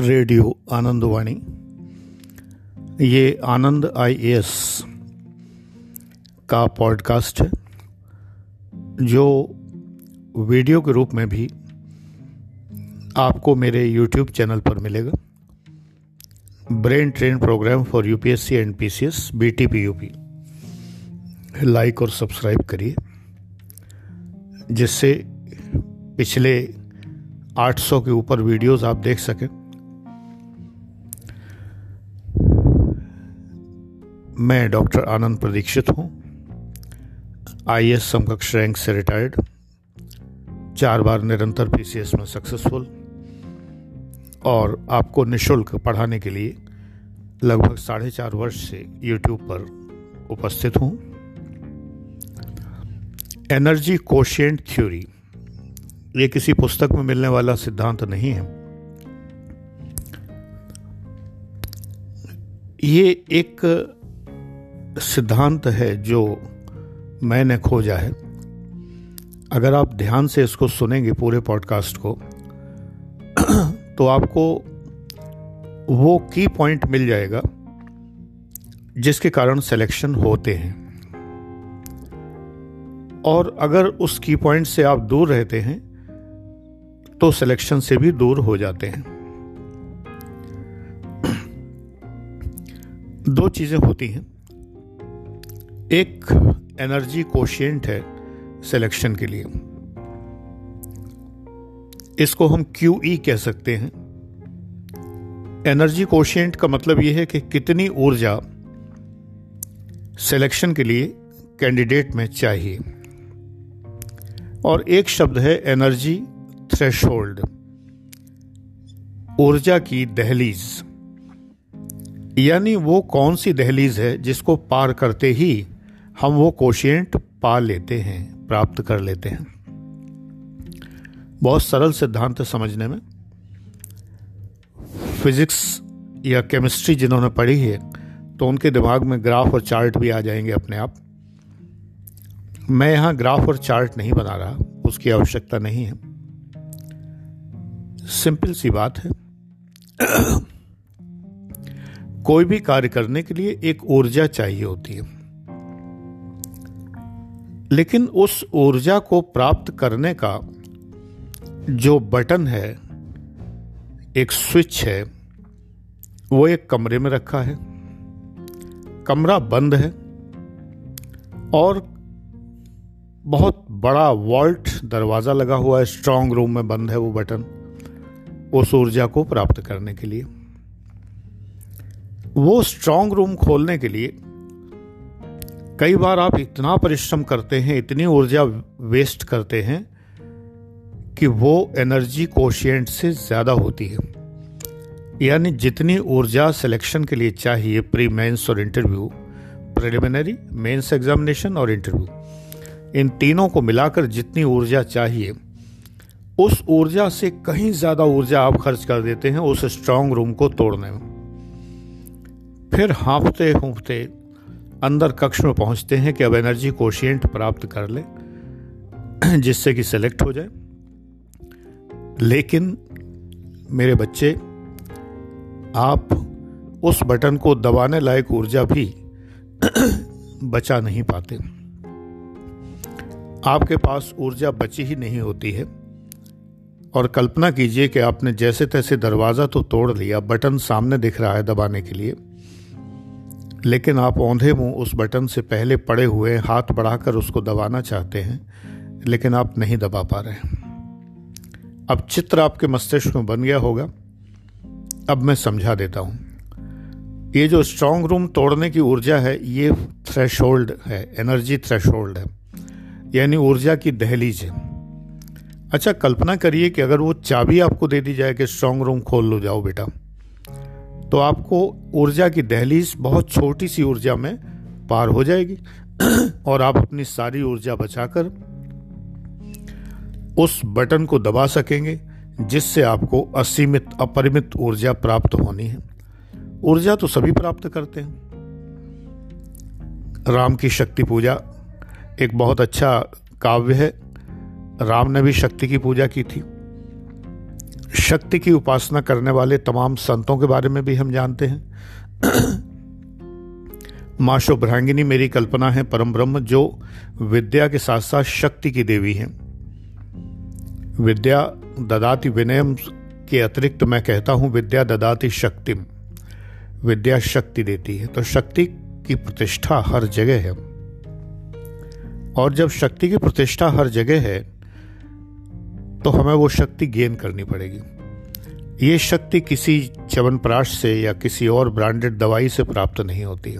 Radio Anandwani ये आनंद IAS का podcast है, जो वीडियो के रूप में भी आपको मेरे यूट्यूब चैनल पर मिलेगा। Brain train program for UPSC and PCS बीटीपीयूपी like और सब्सक्राइब करिए, जिससे पिछले 800 के ऊपर वीडियोस आप देख सकें। मैं डॉक्टर आनंद प्रदीक्षित हूँ। आई एस समकक्ष रैंक से रिटायर्ड। चार बार निरंतर पीसीएस में सक्सेसफुल और आपको निशुल्क पढ़ाने के लिए लगभग साढ़े चार वर्ष से यूट्यूब पर उपस्थित हूँ। एनर्जी कोशियंट थ्योरी ये किसी पुस्तक में मिलने वाला सिद्धांत नहीं है। ये एक सिद्धांत है जो मैंने खोजा है। अगर आप ध्यान से इसको सुनेंगे पूरे पॉडकास्ट को तो आपको वो की पॉइंट मिल जाएगा जिसके कारण सिलेक्शन होते हैं। और अगर उस की पॉइंट से आप दूर रहते हैं तो सिलेक्शन से भी दूर हो जाते हैं। दो चीज़ें होती हैं। एक एनर्जी कोशियंट है सिलेक्शन के लिए। इसको हम क्यू ई कह सकते हैं। एनर्जी कोशियंट का मतलब यह है कि कितनी ऊर्जा सिलेक्शन के लिए कैंडिडेट में चाहिए। और एक शब्द है एनर्जी थ्रेशोल्ड ऊर्जा की दहलीज। यानी वो कौन सी दहलीज है जिसको पार करते ही हम वो कोशियंट पा लेते हैं, प्राप्त कर लेते हैं। बहुत सरल सिद्धांत समझने में। फिजिक्स या केमिस्ट्री जिन्होंने पढ़ी है तो उनके दिमाग में ग्राफ और चार्ट भी आ जाएँगे अपने आप। मैं यहाँ ग्राफ और चार्ट नहीं बना रहा, उसकी आवश्यकता नहीं है। सिंपल सी बात है। कोई भी कार्य करने के लिए एक ऊर्जा चाहिए होती है। लेकिन उस ऊर्जा को प्राप्त करने का जो बटन है, एक स्विच है, वो एक कमरे में रखा है। कमरा बंद है और बहुत बड़ा वॉल्ट दरवाज़ा लगा हुआ है, स्ट्रांग रूम में बंद है वो बटन, उस ऊर्जा को प्राप्त करने के लिए। वो स्ट्रांग रूम खोलने के लिए कई बार आप इतना परिश्रम करते हैं, इतनी ऊर्जा वेस्ट करते हैं कि वो एनर्जी कोशियंट से ज़्यादा होती है। यानी जितनी ऊर्जा सिलेक्शन के लिए चाहिए प्री मेंस और इंटरव्यू प्रिलिमिनरी मेंस एग्जामिनेशन और इंटरव्यू इन तीनों को मिलाकर जितनी ऊर्जा चाहिए, उस ऊर्जा से कहीं ज़्यादा ऊर्जा आप खर्च कर देते हैं उस स्ट्रांग रूम को तोड़ने में। फिर हाँफते हूफते अंदर कक्ष में पहुँचते हैं कि अब एनर्जी कोशियंट प्राप्त कर ले, जिससे कि सेलेक्ट हो जाए। लेकिन मेरे बच्चे, आप उस बटन को दबाने लायक ऊर्जा भी बचा नहीं पाते। आपके पास ऊर्जा बची ही नहीं होती है। और कल्पना कीजिए कि आपने जैसे तैसे दरवाज़ा तो तोड़ लिया बटन सामने दिख रहा है दबाने के लिए। लेकिन आप औंधे मुँह उस बटन से पहले पड़े हुए हाथ बढ़ाकर उसको दबाना चाहते हैं, लेकिन आप नहीं दबा पा रहे अब चित्र आपके मस्तिष्क में बन गया होगा। अब मैं समझा देता हूँ। ये जो स्ट्रांग रूम तोड़ने की ऊर्जा है, ये थ्रेशोल्ड है एनर्जी थ्रेशोल्ड है, यानी ऊर्जा की दहलीज है। अच्छा कल्पना करिए कि अगर वो चाबी आपको दे दी जाए कि स्ट्रांग रूम खोल लो, जाओ बेटा। तो आपको ऊर्जा की दहलीज बहुत छोटी सी ऊर्जा में पार हो जाएगी। और आप अपनी सारी ऊर्जा बचाकर उस बटन को दबा सकेंगे, जिससे आपको असीमित, अपरिमित ऊर्जा प्राप्त होनी है। ऊर्जा तो सभी प्राप्त करते हैं। राम की शक्ति पूजा एक बहुत अच्छा काव्य है। राम ने भी शक्ति की पूजा की थी। शक्ति की उपासना करने वाले तमाम संतों के बारे में भी हम जानते हैं। माँ शुभ्रांगिनी मेरी कल्पना है परम ब्रह्म जो विद्या के साथ साथ शक्ति की देवी हैं। विद्या ददाति विनयम के अतिरिक्त मैं कहता हूँ विद्या ददाति शक्ति विद्या शक्ति देती है। तो शक्ति की प्रतिष्ठा हर जगह है। और जब शक्ति की प्रतिष्ठा हर जगह है तो हमें वो शक्ति गेन करनी पड़ेगी। ये शक्ति किसी च्यवनप्राश से या किसी और ब्रांडेड दवाई से प्राप्त नहीं होती। है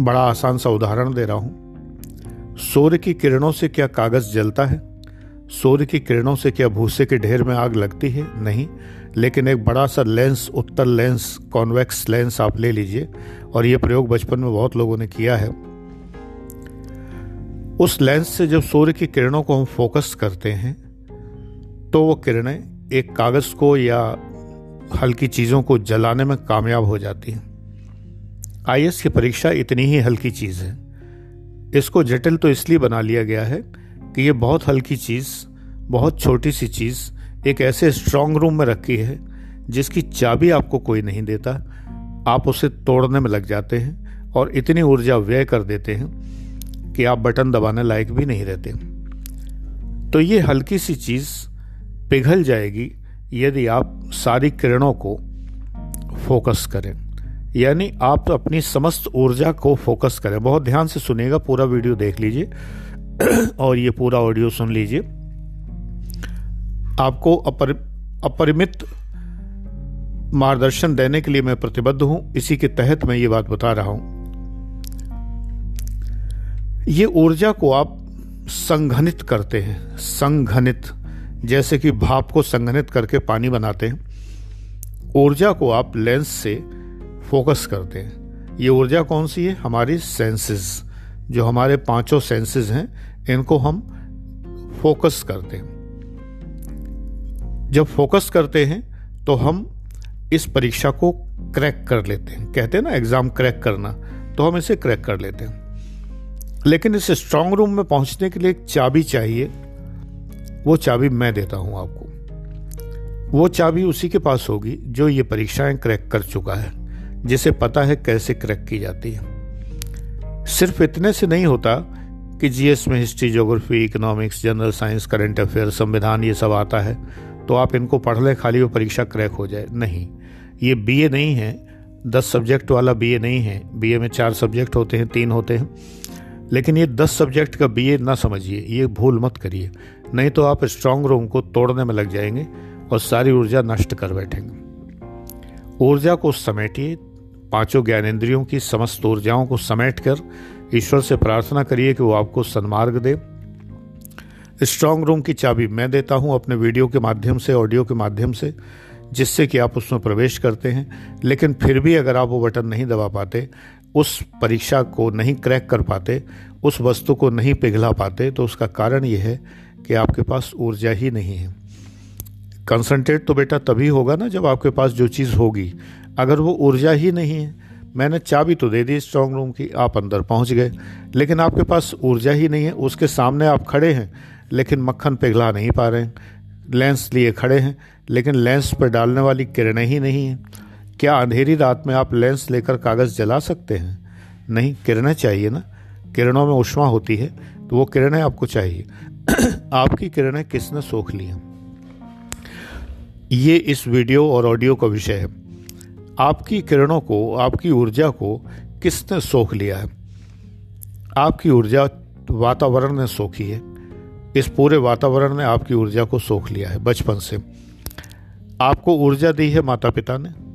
बड़ा आसान सा उदाहरण दे रहा हूँ। सूर्य की किरणों से क्या कागज़ जलता है? सूर्य की किरणों से क्या भूसे के ढेर में आग लगती है? नहीं, लेकिन एक बड़ा सा लेंस, उत्तर लेंस, कॉन्वेक्स लेंस आप ले लीजिए, और ये प्रयोग बचपन में बहुत लोगों ने किया है। उस लेंस से जब सूर्य की किरणों को हम फोकस करते हैं तो वो किरणें एक कागज़ को या हल्की चीज़ों को जलाने में कामयाब हो जाती हैं। आई की परीक्षा इतनी ही हल्की चीज़ है। इसको जटिल तो इसलिए बना लिया गया है कि ये बहुत हल्की चीज़, बहुत छोटी सी चीज़, एक ऐसे स्ट्रांग रूम में रखी है, जिसकी चाबी आपको कोई नहीं देता। आप उसे तोड़ने में लग जाते हैं और इतनी ऊर्जा व्यय कर देते हैं कि आप बटन दबाने लायक भी नहीं रहते। तो ये हल्की सी चीज़ पिघल जाएगी यदि आप सारी किरणों को फोकस करें। यानी आप तो अपनी समस्त ऊर्जा को फोकस करें। बहुत ध्यान से सुनेगा पूरा वीडियो देख लीजिए और ये पूरा ऑडियो सुन लीजिए। आपको अपर, अपरिमित मार्गदर्शन देने के लिए मैं प्रतिबद्ध हूँ। इसी के तहत मैं ये बात बता रहा हूँ। ये ऊर्जा को आप संघनित करते हैं, संघनित, जैसे कि भाप को संघनित करके पानी बनाते हैं। ऊर्जा को आप लेंस से फोकस करते हैं। ये ऊर्जा कौन सी है? हमारी सेंसेस। जो हमारे पाँचों सेंसेस हैं, इनको हम फोकस करते हैं। जब फोकस करते हैं तो हम इस परीक्षा को क्रैक कर लेते हैं। कहते हैं ना, एग्ज़ाम क्रैक करना तो हम इसे क्रैक कर लेते हैं। लेकिन इस स्ट्रांग रूम में पहुँचने के लिए एक चाबी चाहिए। वो चाबी मैं देता हूँ आपको। वो चाबी उसी के पास होगी जो ये परीक्षाएँ क्रैक कर चुका है, जिसे पता है कैसे क्रैक की जाती है। सिर्फ़ इतने से नहीं होता कि जीएस में history geography economics general science current affair संविधान, ये सब आता है तो आप इनको पढ़ लें, खाली वो परीक्षा क्रैक हो जाए। नहीं, ये बीए नहीं है, दस सब्जेक्ट वाला बीए नहीं है। बीए में चार सब्जेक्ट होते हैं, तीन होते हैं। लेकिन ये दस सब्जेक्ट का बीए ना समझिए, ये भूल मत करिए। नहीं तो आप स्ट्रांग रूम को तोड़ने में लग जाएँगे और सारी ऊर्जा नष्ट कर बैठेंगे। ऊर्जा को समेटिए, पाँचों ज्ञानेन्द्रियों की समस्त ऊर्जाओं को समेट कर ईश्वर से प्रार्थना करिए कि वो आपको सन्मार्ग दे। स्ट्रांग रूम की चाबी मैं देता हूँ अपने वीडियो के माध्यम से ऑडियो के माध्यम से, जिससे कि आप उसमें प्रवेश करते हैं। लेकिन फिर भी अगर आप वो बटन नहीं दबा पाते उस परीक्षा को नहीं क्रैक कर पाते, उस वस्तु को नहीं पिघला पाते तो उसका कारण यह है कि आपके पास ऊर्जा ही नहीं है। कंसंट्रेट तो बेटा तभी होगा ना जब आपके पास जो चीज़ होगी। अगर वो ऊर्जा ही नहीं है, मैंने चाबी तो दे दी स्ट्रांग रूम की, आप अंदर पहुँच गए। लेकिन आपके पास ऊर्जा ही नहीं है, उसके सामने आप खड़े हैं, लेकिन मक्खन पिघला नहीं पा रहे हैं लेंस लिए खड़े हैं, लेकिन लेंस पर डालने वाली किरणें ही नहीं हैं। क्या अंधेरी रात में आप लेंस लेकर कागज़ जला सकते हैं? नहीं, किरणें चाहिए ना? किरणों में उष्मा होती है तो वो किरणें आपको चाहिए। आपकी किरणें किसने सोख ली हैं? ये इस वीडियो और ऑडियो का विषय है। आपकी किरणों को, आपकी ऊर्जा को किसने सोख लिया है? आपकी ऊर्जा वातावरण ने सोखी है। इस पूरे वातावरण ने आपकी ऊर्जा को सोख लिया है, बचपन से। आपको ऊर्जा दी है माता पिता ने?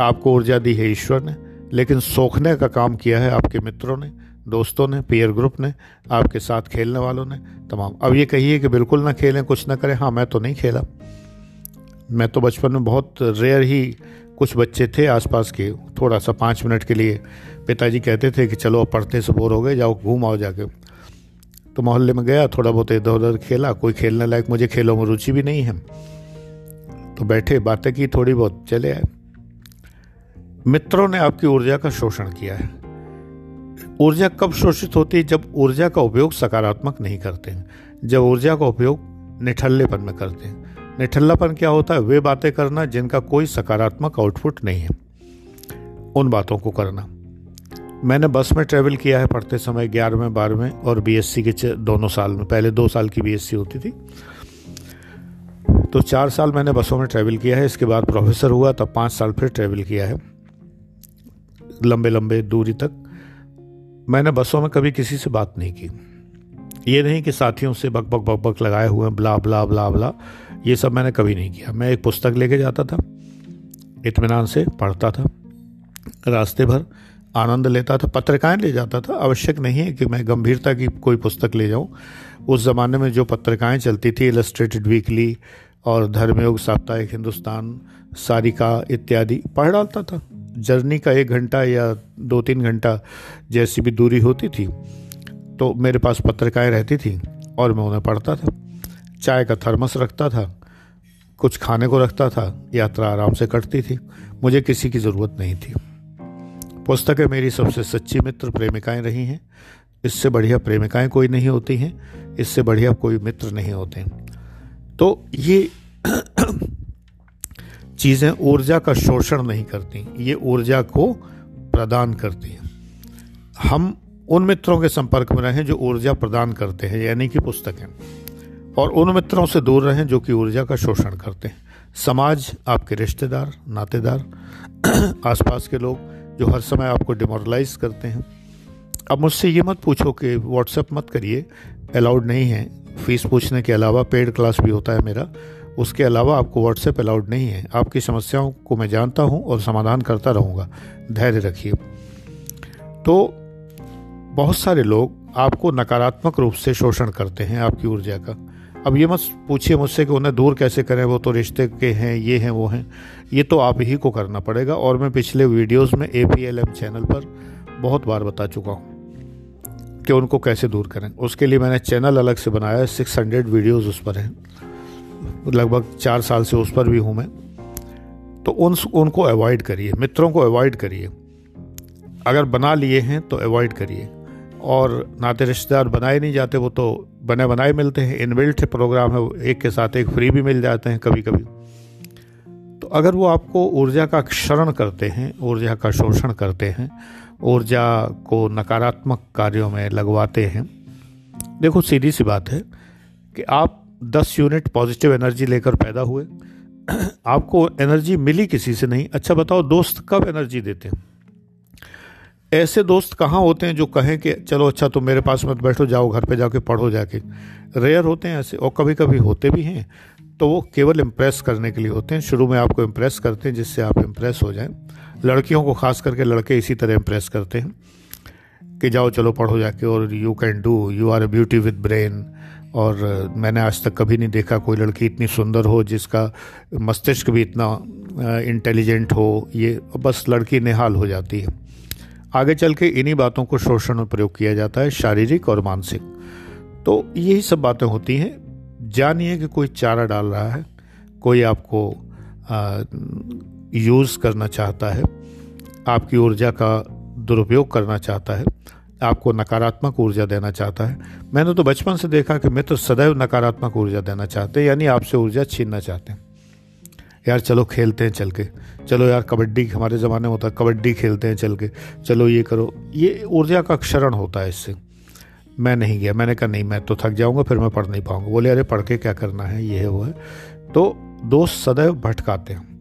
आपको ऊर्जा दी है ईश्वर ने, लेकिन सोखने का काम किया है आपके मित्रों ने, दोस्तों ने पीयर ग्रुप ने, आपके साथ खेलने वालों ने, तमाम। अब ये कहिए कि बिल्कुल ना खेलें, कुछ ना करें। हाँ मैं तो नहीं खेला। मैं तो बचपन में बहुत रेयर ही कुछ बच्चे थे आसपास के थोड़ा सा पाँच मिनट के लिए। पिताजी कहते थे कि चलो पढ़ते से बोर हो गए, जाओ घूम आओ जाके। तो मोहल्ले में गया, थोड़ा बहुत इधर उधर खेला, कोई खेलने लायक मुझे खेलों में रुचि भी नहीं है। तो बैठे, बातें की थोड़ी बहुत, चले आए। मित्रों ने आपकी ऊर्जा का शोषण किया है। ऊर्जा कब शोषित होती है? जब ऊर्जा का उपयोग सकारात्मक नहीं करते हैं। जब ऊर्जा का उपयोग निठल्लेपन में करते हैं। निठल्लापन क्या होता है? वे बातें करना जिनका कोई सकारात्मक आउटपुट नहीं है। उन बातों को करना। मैंने बस में ट्रेवल किया है पढ़ते समय ग्यारहवें, बारहवें और बीएससी के दोनों साल में। पहले दो साल की बीएससी होती थी। तो चार साल मैंने बसों में ट्रैवल किया है। इसके बाद प्रोफेसर हुआ, तब पाँच साल फिर ट्रैवल किया है। लंबे लंबे दूरी तक, मैंने बसों में कभी किसी से बात नहीं की। ये नहीं कि साथियों से बक बक बक बक लगाए हुए ब्ला ब्ला ब्ला ब्ला, ये सब मैंने कभी नहीं किया। मैं एक पुस्तक लेके जाता था इतमान से पढ़ता था, रास्ते भर आनंद लेता था, पत्रिकाएँ ले जाता था। आवश्यक नहीं है कि मैं गंभीरता की कोई पुस्तक ले जाऊँ। उस ज़माने में जो पत्रिकाएँ चलती थी इलस्ट्रेटेड वीकली और धर्मयोग, साप्ताहिक हिंदुस्तान, सारिका इत्यादि, पढ़ डालता था। जर्नी का एक घंटा या दो तीन घंटा जैसी भी दूरी होती थी तो मेरे पास पत्रिकाएँ रहती थी और मैं उन्हें पढ़ता था। चाय का थर्मस रखता था, कुछ खाने को रखता था, यात्रा आराम से कटती थी, मुझे किसी की ज़रूरत नहीं थी। पुस्तकें मेरी सबसे सच्ची मित्र प्रेमिकाएँ रही हैं। इससे बढ़िया प्रेमिकाएँ कोई नहीं होती हैं, इससे बढ़िया कोई मित्र नहीं होते तो ये चीज़ें ऊर्जा का शोषण नहीं करती, ये ऊर्जा को प्रदान करती हैं। हम उन मित्रों के संपर्क में रहें जो ऊर्जा प्रदान करते हैं यानी कि पुस्तकें और उन मित्रों से दूर रहें जो कि ऊर्जा का शोषण करते हैं। समाज आपके रिश्तेदार, नातेदार, आसपास के लोग जो हर समय आपको डिमोरलाइज करते हैं। अब मुझसे ये मत पूछो कि व्हाट्सएप मत करिए अलाउड नहीं है। फ़ीस पूछने के अलावा पेड क्लास भी होता है मेरा। उसके अलावा आपको व्हाट्सएप अलाउड नहीं है। आपकी समस्याओं को मैं जानता हूँ और समाधान करता रहूँगा। धैर्य रखिए। तो बहुत सारे लोग आपको नकारात्मक रूप से शोषण करते हैं आपकी ऊर्जा का। अब ये मत पूछिए मुझसे कि उन्हें दूर कैसे करें, वो तो रिश्ते के हैं, ये हैं, वो हैं। ये तो आप ही को करना पड़ेगा और मैं पिछले वीडियोस में A P L M channel पर बहुत बार बता चुका हूँ कि उनको कैसे दूर करें। उसके लिए मैंने चैनल अलग से बनाया है सिक्स हंड्रेड वीडियोज़ उस पर हैं। लगभग चार साल से उस पर भी हूँ मैं तो उन, उनको अवॉइड करिए, मित्रों को अवॉइड करिए। अगर बना लिए हैं तो अवॉइड करिए। और नाते रिश्तेदार बनाए नहीं जाते, वो तो बने बनाए मिलते हैं। इनबिल्ट प्रोग्राम है एक के साथ एक फ्री भी मिल जाते हैं कभी कभी तो अगर वो आपको ऊर्जा का क्षरण करते हैं, ऊर्जा का शोषण करते हैं, ऊर्जा को नकारात्मक कार्यों में लगवाते हैं, देखो सीधी सी बात है कि आप 10 यूनिट पॉजिटिव एनर्जी लेकर पैदा हुए। आपको एनर्जी मिली किसी से नहीं। अच्छा बताओ, दोस्त कब एनर्जी देते हैं? ऐसे दोस्त कहाँ होते हैं जो कहें कि, चलो अच्छा तुम मेरे पास मत बैठो, जाओ घर पे जाके पढ़ो जाके। रेयर होते हैं ऐसे, और कभी कभी होते भी हैं। तो वो केवल इम्प्रेस करने के लिए होते हैं। शुरू में आपको इम्प्रेस करते हैं, जिससे आप इम्प्रेस हो जाएँ। लड़कियों को खास करके लड़के इसी तरह इम्प्रेस करते हैं कि, जाओ चलो पढ़ो जाके, और you can do you are a beauty with brain और मैंने आज तक कभी नहीं देखा कोई लड़की इतनी सुंदर हो जिसका मस्तिष्क भी इतना इंटेलिजेंट हो। ये बस लड़की निहाल हो जाती है। आगे चल के इन्हीं बातों को शोषण में प्रयोग किया जाता है, शारीरिक और मानसिक। तो यही सब बातें होती हैं। जानिए कि कोई चारा डाल रहा है, कोई आपको यूज़ करना चाहता है, आपकी ऊर्जा का दुरुपयोग करना चाहता है। आपको नकारात्मक ऊर्जा देना चाहता है। मैंने तो बचपन से देखा कि मित्र सदैव नकारात्मक ऊर्जा देना चाहते हैं, यानी आपसे ऊर्जा छीनना चाहते हैं। यार चलो खेलते हैं चल के। चलो यार कबड्डी हमारे ज़माने में होता है कबड्डी खेलते हैं चल के। चलो ये करो। ये ऊर्जा का क्षरण होता है इससे। मैं नहीं गया। मैंने कहा, नहीं, मैं तो थक जाऊँगा, फिर मैं पढ़ नहीं पाऊँगा। बोले, अरे, पढ़ के क्या करना है? ये वो है। तो दोस्त सदैव भटकाते हैं।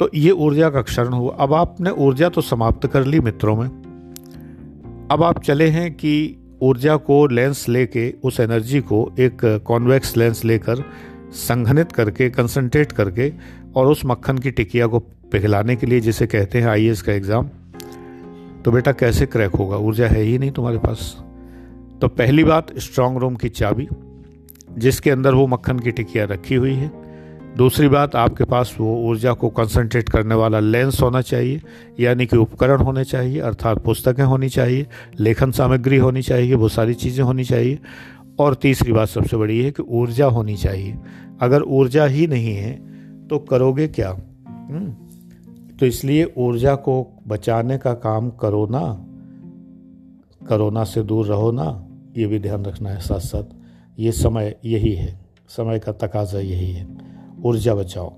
तो ये ऊर्जा का क्षरण हुआ। अब आपने ऊर्जा तो समाप्त कर ली मित्रों में। अब आप चले हैं कि ऊर्जा को लेंस लेके, उस एनर्जी को एक कॉन्वेक्स लेंस लेकर संघनित करके कंसंट्रेट करके, और उस मक्खन की टिकिया को पिघलाने के लिए जिसे कहते हैं आईएएस का एग्ज़ाम तो बेटा कैसे क्रैक होगा? ऊर्जा है ही नहीं तुम्हारे पास। तो पहली बात स्ट्रांग रूम की चाबी, जिसके अंदर वो मक्खन की टिकिया रखी हुई है। दूसरी बात, आपके पास वो ऊर्जा को कंसंट्रेट करने वाला लेंस होना चाहिए, यानी कि उपकरण होने चाहिए, अर्थात पुस्तकें होनी चाहिए, लेखन सामग्री होनी चाहिए वो सारी चीज़ें होनी चाहिए। और तीसरी बात सबसे बड़ी है कि ऊर्जा होनी चाहिए। अगर ऊर्जा ही नहीं है तो करोगे क्या? हम्म? तो इसलिए ऊर्जा को बचाने का काम करो ना। करोना से दूर रहो ना। ये भी ध्यान रखना है साथ साथ ये समय यही है। समय का तकाजा यही है। ऊर्जा बचाओ।